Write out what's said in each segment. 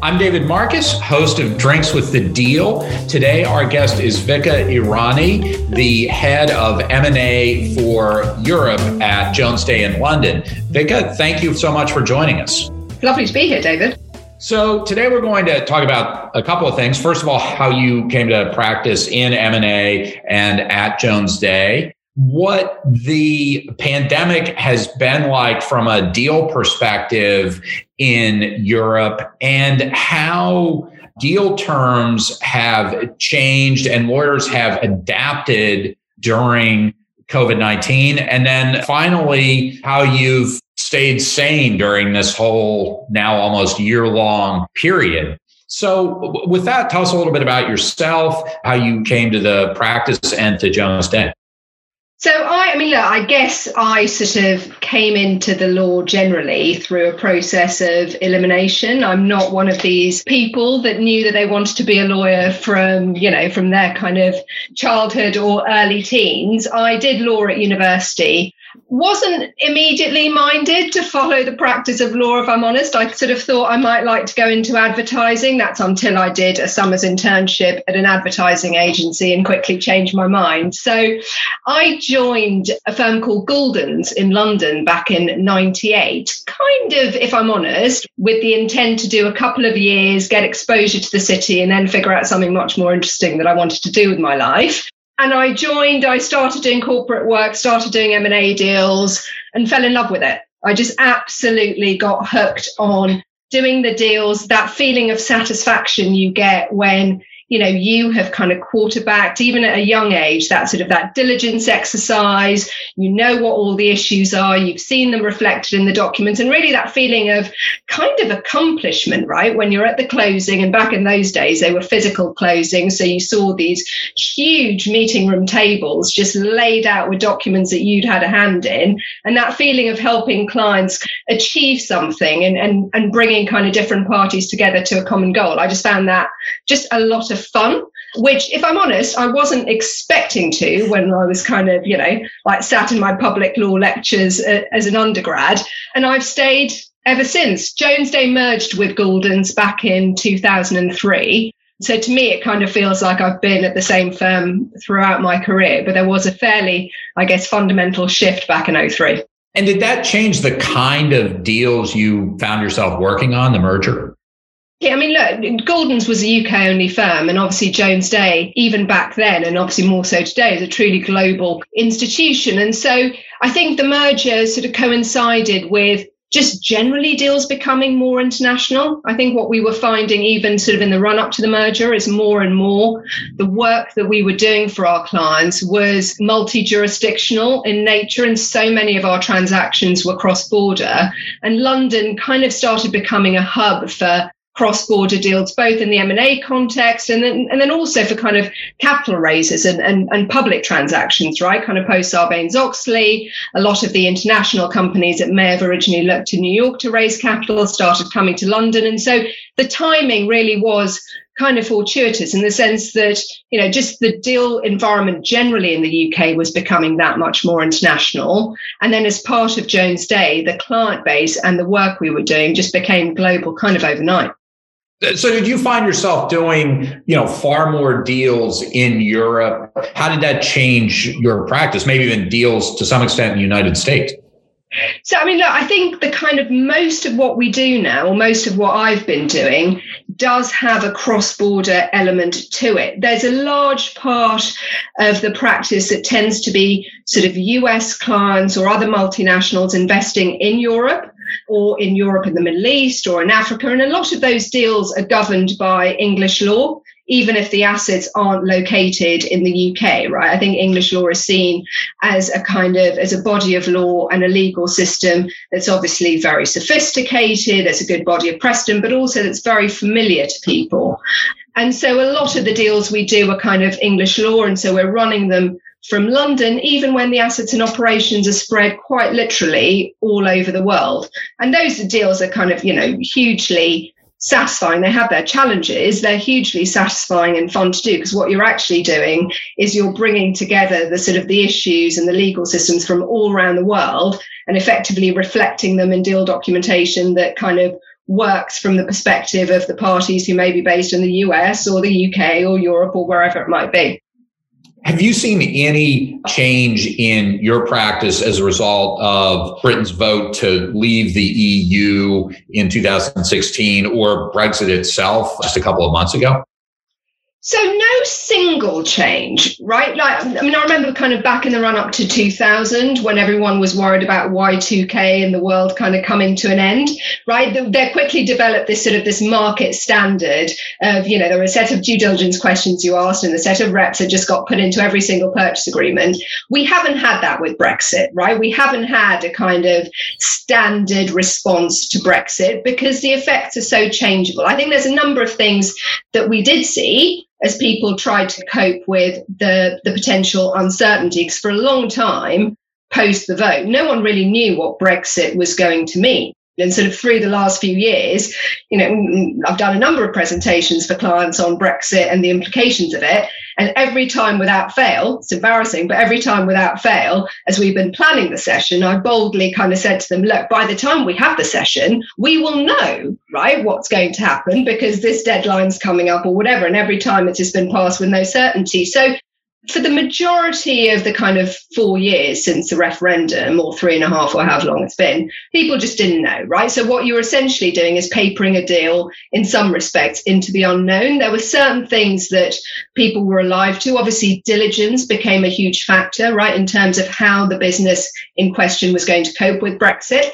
I'm David Marcus, host of Drinks with the Deal. Today, our guest is Vica Irani, the head of M&A for Europe at Jones Day in London. Vica, thank you so much for joining us. Lovely to be here, David. So today we're going to talk about a couple of things. First of all, how you came to practice in M&A and at Jones Day what the pandemic has been like from a deal perspective in Europe and how deal terms have changed and lawyers have adapted during COVID 19. And then finally, how you've stayed sane during this whole now almost year long period. So, with that, tell us a little bit about yourself, how you came to the practice and to Jones Day. So I, I mean, look, I guess I sort of came into the law generally through a process of elimination. I'm not one of these people that knew that they wanted to be a lawyer from, you know, from their kind of childhood or early teens. I did law at university wasn't immediately minded to follow the practice of law, if I'm honest. I sort of thought I might like to go into advertising. That's until I did a summer's internship at an advertising agency and quickly changed my mind. So I joined a firm called Gouldens in London back in 98, kind of, if I'm honest, with the intent to do a couple of years, get exposure to the city, and then figure out something much more interesting that I wanted to do with my life and I joined, I started doing corporate work, started doing M&A deals and fell in love with it. I just absolutely got hooked on doing the deals, that feeling of satisfaction you get when you know you have kind of quarterbacked even at a young age that sort of that diligence exercise. You know what all the issues are. You've seen them reflected in the documents. And really that feeling of kind of accomplishment right? When you're at the closing and back in those days they were physical closings. So you saw these huge meeting room tables just laid out with documents that you'd had a hand in. And that feeling of helping clients achieve something and and, and bringing kind of different parties together to a common goal. I just found that just a lot of of fun, which, if I'm honest, I wasn't expecting to when I was kind of, you know, like sat in my public law lectures uh, as an undergrad. And I've stayed ever since. Jones Day merged with Gouldens back in 2003. So to me, it kind of feels like I've been at the same firm throughout my career, but there was a fairly, I guess, fundamental shift back in 03. And did that change the kind of deals you found yourself working on, the merger? Yeah, I mean, look, Gouldens was a UK only firm, and obviously Jones Day, even back then, and obviously more so today, is a truly global institution. And so I think the merger sort of coincided with just generally deals becoming more international. I think what we were finding, even sort of in the run up to the merger, is more and more the work that we were doing for our clients was multi jurisdictional in nature, and so many of our transactions were cross border. And London kind of started becoming a hub for cross-border deals, both in the M&A context and then, and then also for kind of capital raises and, and, and public transactions, right? Kind of post Sarbanes-Oxley, a lot of the international companies that may have originally looked to New York to raise capital started coming to London. And so the timing really was kind of fortuitous in the sense that, you know, just the deal environment generally in the UK was becoming that much more international. And then as part of Jones Day, the client base and the work we were doing just became global kind of overnight. So did you find yourself doing, you know, far more deals in Europe? How did that change your practice? Maybe even deals to some extent in the United States? So, I mean, look, I think the kind of most of what we do now, or most of what I've been doing, does have a cross border element to it. There's a large part of the practice that tends to be sort of US clients or other multinationals investing in Europe or in Europe and the Middle East or in Africa. And a lot of those deals are governed by English law even if the assets aren't located in the UK, right? I think English law is seen as a kind of as a body of law and a legal system that's obviously very sophisticated, it's a good body of precedent, but also that's very familiar to people. And so a lot of the deals we do are kind of English law, and so we're running them from London, even when the assets and operations are spread quite literally all over the world. And those deals are kind of, you know, hugely satisfying. They have their challenges. They're hugely satisfying and fun to do because what you're actually doing is you're bringing together the sort of the issues and the legal systems from all around the world and effectively reflecting them in deal documentation that kind of works from the perspective of the parties who may be based in the US or the UK or Europe or wherever it might be. Have you seen any change in your practice as a result of Britain's vote to leave the EU in 2016 or Brexit itself just a couple of months ago? So no single change, right? Like, I mean, I remember kind of back in the run up to 2000 when everyone was worried about Y2K and the world kind of coming to an end, right? They quickly developed this sort of this market standard of, you know, there were a set of due diligence questions you asked and the set of reps that just got put into every single purchase agreement. We haven't had that with Brexit, right? We haven't had a kind of standard response to Brexit because the effects are so changeable. I think there's a number of things that we did see as people tried to cope with the, the potential uncertainty. Because for a long time, post the vote, no one really knew what Brexit was going to mean. And sort of through the last few years, you know, I've done a number of presentations for clients on Brexit and the implications of it. And every time without fail, it's embarrassing, but every time without fail, as we've been planning the session, I boldly kind of said to them, look, by the time we have the session, we will know, right, what's going to happen because this deadline's coming up or whatever. And every time it's just been passed with no certainty. So for the majority of the kind of four years since the referendum, or three and a half, or however long it's been, people just didn't know, right? So what you're essentially doing is papering a deal in some respects into the unknown. There were certain things that people were alive to. Obviously, diligence became a huge factor, right, in terms of how the business in question was going to cope with Brexit.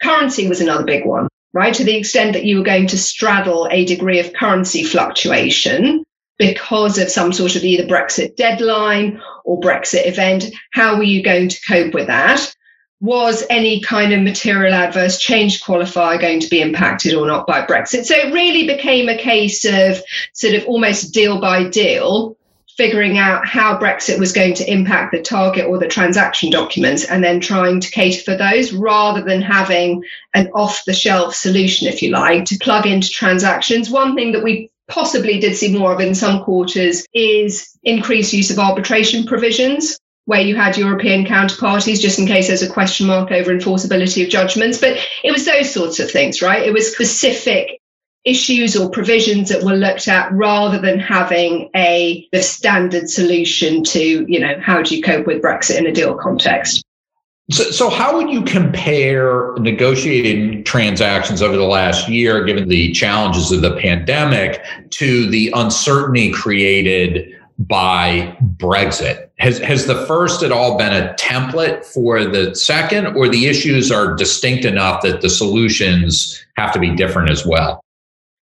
Currency was another big one right? To the extent that you were going to straddle a degree of currency fluctuation, because of some sort of either Brexit deadline or Brexit event. How were you going to cope with that? Was any kind of material adverse change qualifier going to be impacted or not by Brexit? So it really became a case of sort of almost deal by deal, figuring out how Brexit was going to impact the target or the transaction documents and then trying to cater for those rather than having an off the shelf solution, if you like, to plug into transactions. One thing that we possibly did see more of in some quarters is increased use of arbitration provisions where you had European counterparties just in case there's a question mark over enforceability of judgments. But it was those sorts of things, right? It was specific issues or provisions that were looked at rather than having a the standard solution to, you know, how do you cope with Brexit in a deal context. So, so, how would you compare negotiating transactions over the last year, given the challenges of the pandemic, to the uncertainty created by Brexit? Has has the first at all been a template for the second, or the issues are distinct enough that the solutions have to be different as well?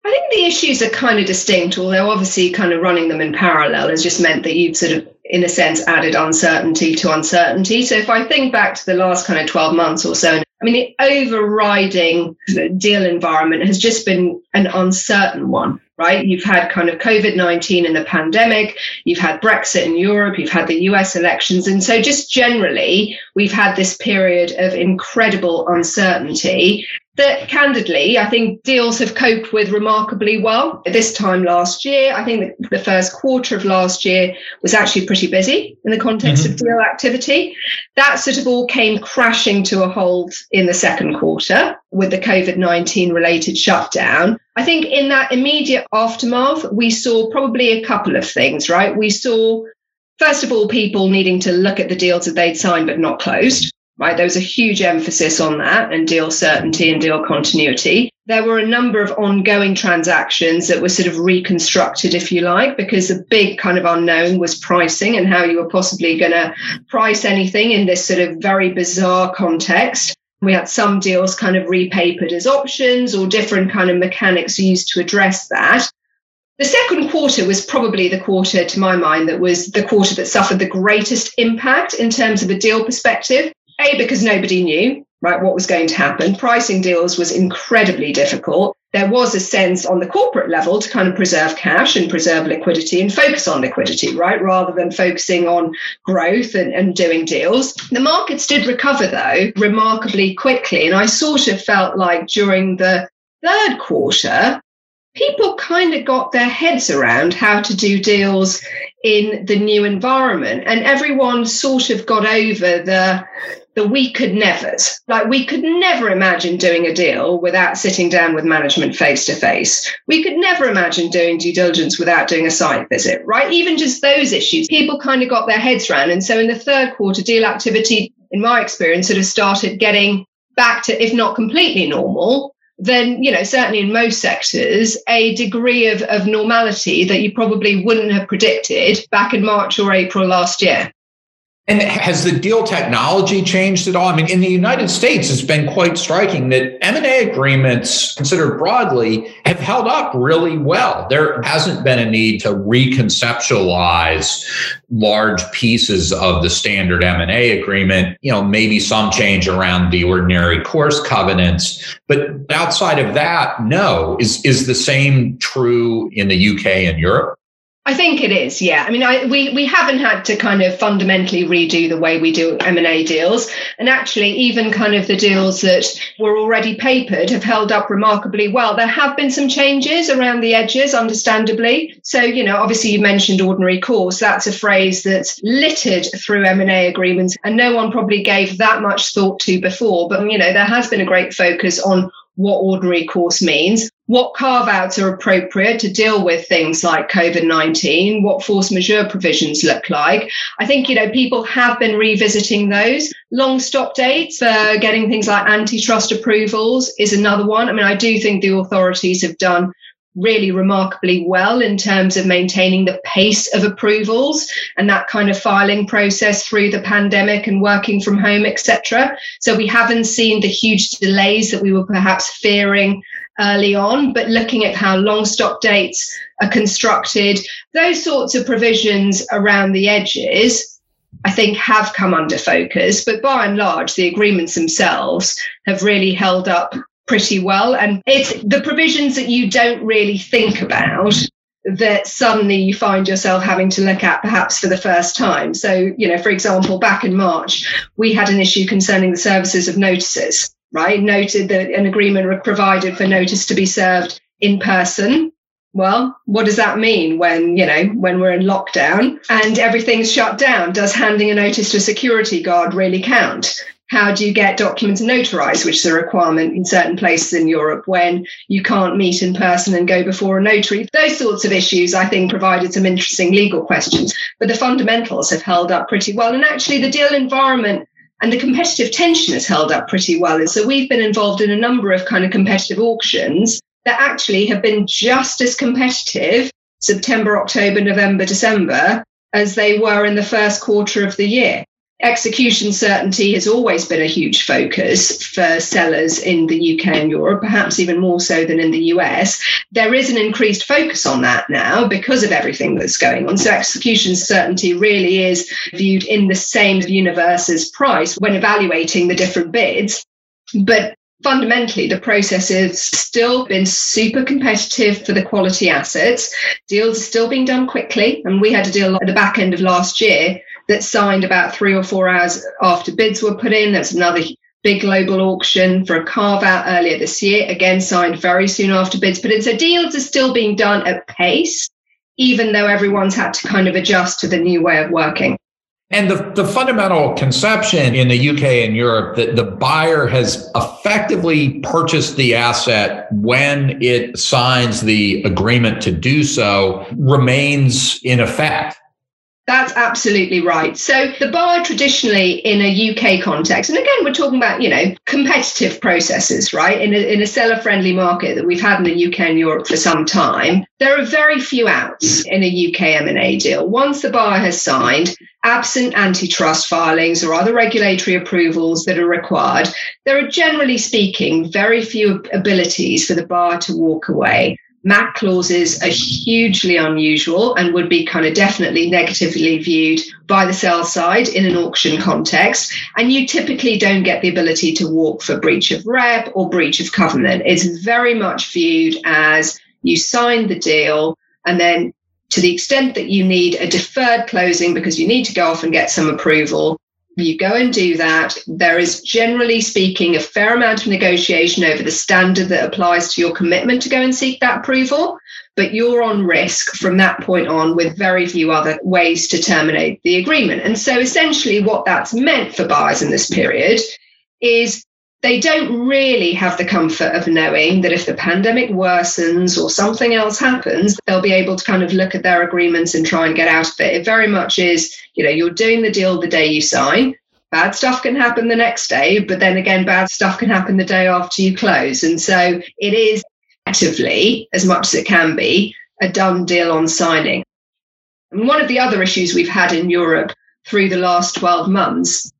I think the issues are kind of distinct, although obviously kind of running them in parallel has just meant that you've sort of, in a sense, added uncertainty to uncertainty. So if I think back to the last kind of 12 months or so, I mean, the overriding deal environment has just been an uncertain one, right? You've had kind of COVID 19 and the pandemic, you've had Brexit in Europe, you've had the US elections. And so, just generally, we've had this period of incredible uncertainty that candidly, I think deals have coped with remarkably well. This time last year, I think the first quarter of last year was actually pretty busy in the context mm-hmm. of deal activity. That sort of all came crashing to a halt in the second quarter with the COVID 19 related shutdown. I think in that immediate aftermath, we saw probably a couple of things, right? We saw, first of all, people needing to look at the deals that they'd signed but not closed right? There was a huge emphasis on that and deal certainty and deal continuity. There were a number of ongoing transactions that were sort of reconstructed, if you like, because the big kind of unknown was pricing and how you were possibly going to price anything in this sort of very bizarre context. We had some deals kind of repapered as options or different kind of mechanics used to address that. The second quarter was probably the quarter, to my mind, that was the quarter that suffered the greatest impact in terms of a deal perspective. A, because nobody knew, right, what was going to happen. Pricing deals was incredibly difficult. There was a sense on the corporate level to kind of preserve cash and preserve liquidity and focus on liquidity, right, rather than focusing on growth and, and doing deals. The markets did recover, though, remarkably quickly. And I sort of felt like during the third quarter, people kind of got their heads around how to do deals in the new environment and everyone sort of got over the the we could never like we could never imagine doing a deal without sitting down with management face to face we could never imagine doing due diligence without doing a site visit right? Even just those issues people kind of got their heads around and so in the third quarter deal activity in my experience sort of started getting back to if not completely normal then you know certainly in most sectors a degree of, of normality that you probably wouldn't have predicted back in march or april last year and has the deal technology changed at all? I mean, in the United States, it's been quite striking that M&A agreements, considered broadly, have held up really well. There hasn't been a need to reconceptualize large pieces of the standard M&A agreement. You know, maybe some change around the ordinary course covenants, but outside of that, no. Is is the same true in the UK and Europe? I think it is, yeah. I mean, I, we we haven't had to kind of fundamentally redo the way we do M and A deals, and actually, even kind of the deals that were already papered have held up remarkably well. There have been some changes around the edges, understandably. So, you know, obviously, you mentioned ordinary course. That's a phrase that's littered through M and A agreements, and no one probably gave that much thought to before. But you know, there has been a great focus on what ordinary course means, what carve outs are appropriate to deal with things like COVID 19, what force majeure provisions look like. I think, you know, people have been revisiting those. Long stop dates for getting things like antitrust approvals is another one. I mean, I do think the authorities have done really remarkably well in terms of maintaining the pace of approvals and that kind of filing process through the pandemic and working from home etc so we haven't seen the huge delays that we were perhaps fearing early on but looking at how long stop dates are constructed those sorts of provisions around the edges I think have come under focus, but by and large, the agreements themselves have really held up pretty well. And it's the provisions that you don't really think about that suddenly you find yourself having to look at perhaps for the first time. So, you know, for example, back in March, we had an issue concerning the services of notices, right? Noted that an agreement provided for notice to be served in person. Well, what does that mean when, you know, when we're in lockdown and everything's shut down? Does handing a notice to a security guard really count? How do you get documents notarized, which is a requirement in certain places in Europe when you can't meet in person and go before a notary? Those sorts of issues, I think, provided some interesting legal questions. But the fundamentals have held up pretty well. And actually, the deal environment and the competitive tension has held up pretty well. And so we've been involved in a number of kind of competitive auctions that actually have been just as competitive September, October, November, December as they were in the first quarter of the year. Execution certainty has always been a huge focus for sellers in the UK and Europe, perhaps even more so than in the US. There is an increased focus on that now because of everything that's going on. So, execution certainty really is viewed in the same universe as price when evaluating the different bids. But fundamentally, the process has still been super competitive for the quality assets. Deals are still being done quickly. And we had a deal at the back end of last year that signed about three or four hours after bids were put in. There's another big global auction for a carve out earlier this year, again signed very soon after bids in. So deals are still being done at pace, even though everyone's had to kind of adjust to the new way of working. And the, the fundamental conception in the UK and Europe that the buyer has effectively purchased the asset when it signs the agreement to do so remains in effect. That's absolutely right. So the buyer traditionally in a UK context, and again, we're talking about, you know, competitive processes, right? In a, in a seller friendly market that we've had in the UK and Europe for some time, there are very few outs in a UK M&A deal. Once the buyer has signed, absent antitrust filings or other regulatory approvals that are required, there are generally speaking very few abilities for the buyer to walk away. MAC clauses are hugely unusual and would be kind of definitely negatively viewed by the sell side in an auction context. And you typically don't get the ability to walk for breach of rep or breach of covenant. It's very much viewed as you signed the deal and then to the extent that you need a deferred closing because you need to go off and get some approval, You go and do that. There is generally speaking a fair amount of negotiation over the standard that applies to your commitment to go and seek that approval but you're on risk from that point on with very few other ways to terminate the agreement. And so essentially, what that's meant for buyers in this period is they don't really have the comfort of knowing that if the pandemic worsens or something else happens, they'll be able to kind of look at their agreements and try and get out of it. It very much is, you know, you're doing the deal the day you sign. Bad stuff can happen the next day, but then again, bad stuff can happen the day after you close. And so it is effectively, as much as it can be, a done deal on signing. And one of the other issues we've had in Europe through the last 12 months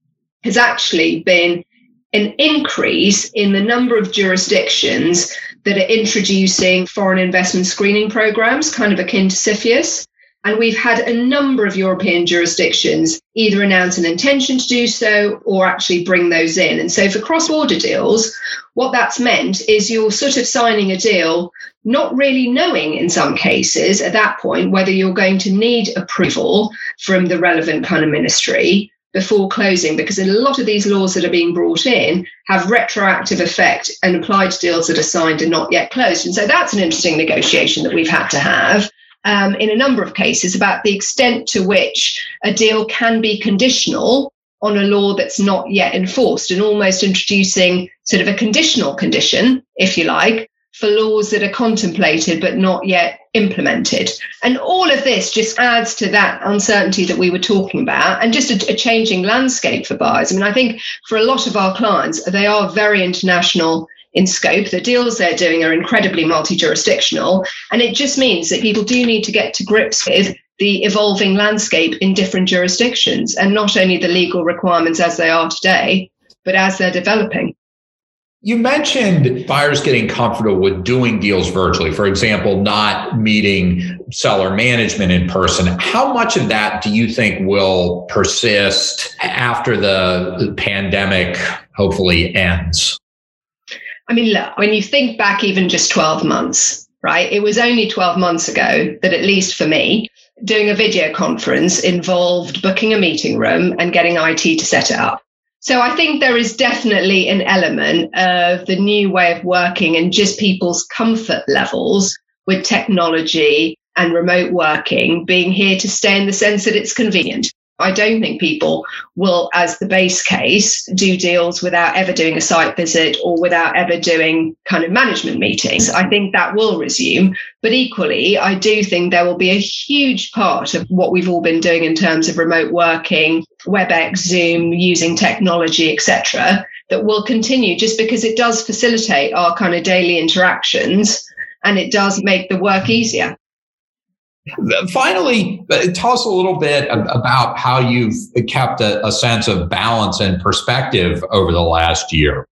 has actually been an increase in the number of jurisdictions that are introducing foreign investment screening programs, kind of akin to CFIUS. And we've had a number of European jurisdictions either announce an intention to do so or actually bring those in. And so for cross border deals, what that's meant is you're sort of signing a deal, not really knowing in some cases at that point whether you're going to need approval from the relevant kind of ministry before closing because a lot of these laws that are being brought in have retroactive effect and apply to deals that are signed and not yet closed. And so that's an interesting negotiation that we've had to have um, in a number of cases about the extent to which a deal can be conditional on a law that's not yet enforced and almost introducing sort of a conditional condition, if you like, for laws that are contemplated but not yet implemented. And all of this just adds to that uncertainty that we were talking about and just a, a, changing landscape for buyers. I mean, I think for a lot of our clients, they are very international in scope. The deals they're doing are incredibly multi jurisdictional. And it just means that people do need to get to grips with the evolving landscape in different jurisdictions and not only the legal requirements as they are today, but as they're developing. You mentioned buyers getting comfortable with doing deals virtually, for example, not meeting seller management in person. How much of that do you think will persist after the pandemic hopefully ends? I mean, look, when you think back even just 12 months, right? It was only 12 months ago that, at least for me, doing a video conference involved booking a meeting room and getting IT to set it up. So I think there is definitely an element of the new way of working and just people's comfort levels with technology and remote working being here to stay in the sense that it's convenient. I don't think people will, as the base case, do deals without ever doing a site visit or without ever doing kind of management meetings. I think that will resume. But equally, I do think there will be a huge part of what we've all been doing in terms of remote working, WebEx, Zoom, using technology, etc., that will continue just because it does facilitate our kind of daily interactions and it does make the work easier. Finally, uh, tell us a little bit about how you've kept a, a sense of balance and perspective over the last year.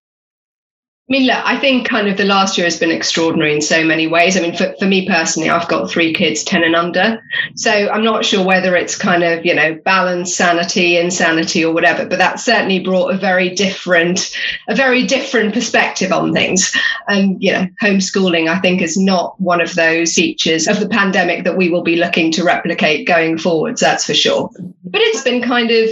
I mean, look, I think kind of the last year has been extraordinary in so many ways. I mean, for, for me personally, I've got three kids, 10 and under. So I'm not sure whether it's kind of, you know, balance, sanity, insanity or whatever, but that certainly brought a very different, a very different perspective on things. And, you know, homeschooling, I think, is not one of those features of the pandemic that we will be looking to replicate going forwards. That's for sure. But it's been kind of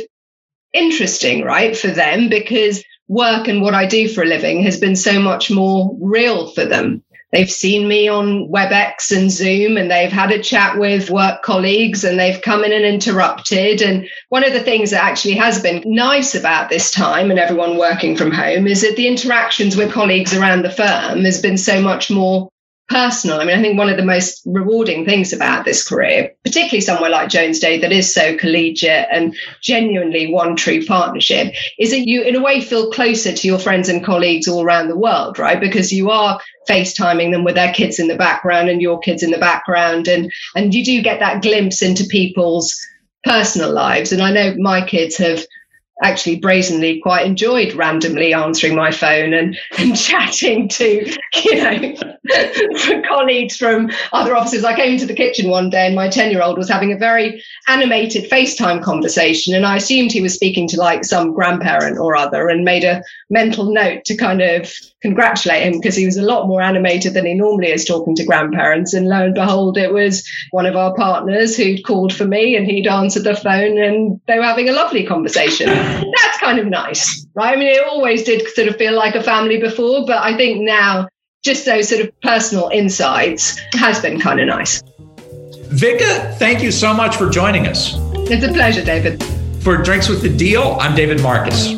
interesting, right, for them because work and what I do for a living has been so much more real for them. They've seen me on WebEx and Zoom and they've had a chat with work colleagues and they've come in and interrupted. And one of the things that actually has been nice about this time and everyone working from home is that the interactions with colleagues around the firm has been so much more personal. I mean, I think one of the most rewarding things about this career, particularly somewhere like Jones Day that is so collegiate and genuinely one true partnership, is that you, in a way, feel closer to your friends and colleagues all around the world, right? Because you are FaceTiming them with their kids in the background and your kids in the background. And, and you do get that glimpse into people's personal lives. And I know my kids have actually brazenly quite enjoyed randomly answering my phone and, and chatting to, you know, colleagues from other offices. I came into the kitchen one day and my 10 year old was having a very animated FaceTime conversation. And I assumed he was speaking to like some grandparent or other and made a mental note to kind of congratulate him because he was a lot more animated than he normally is talking to grandparents. And lo and behold, it was one of our partners who'd called for me and he'd answered the phone and they were having a lovely conversation. That's kind of nice, right? I mean, it always did sort of feel like a family before, but I think now just those sort of personal insights has been kind of nice. Vica, thank you so much for joining us. It's a pleasure, David. For Drinks with the Deal, I'm David Marcus.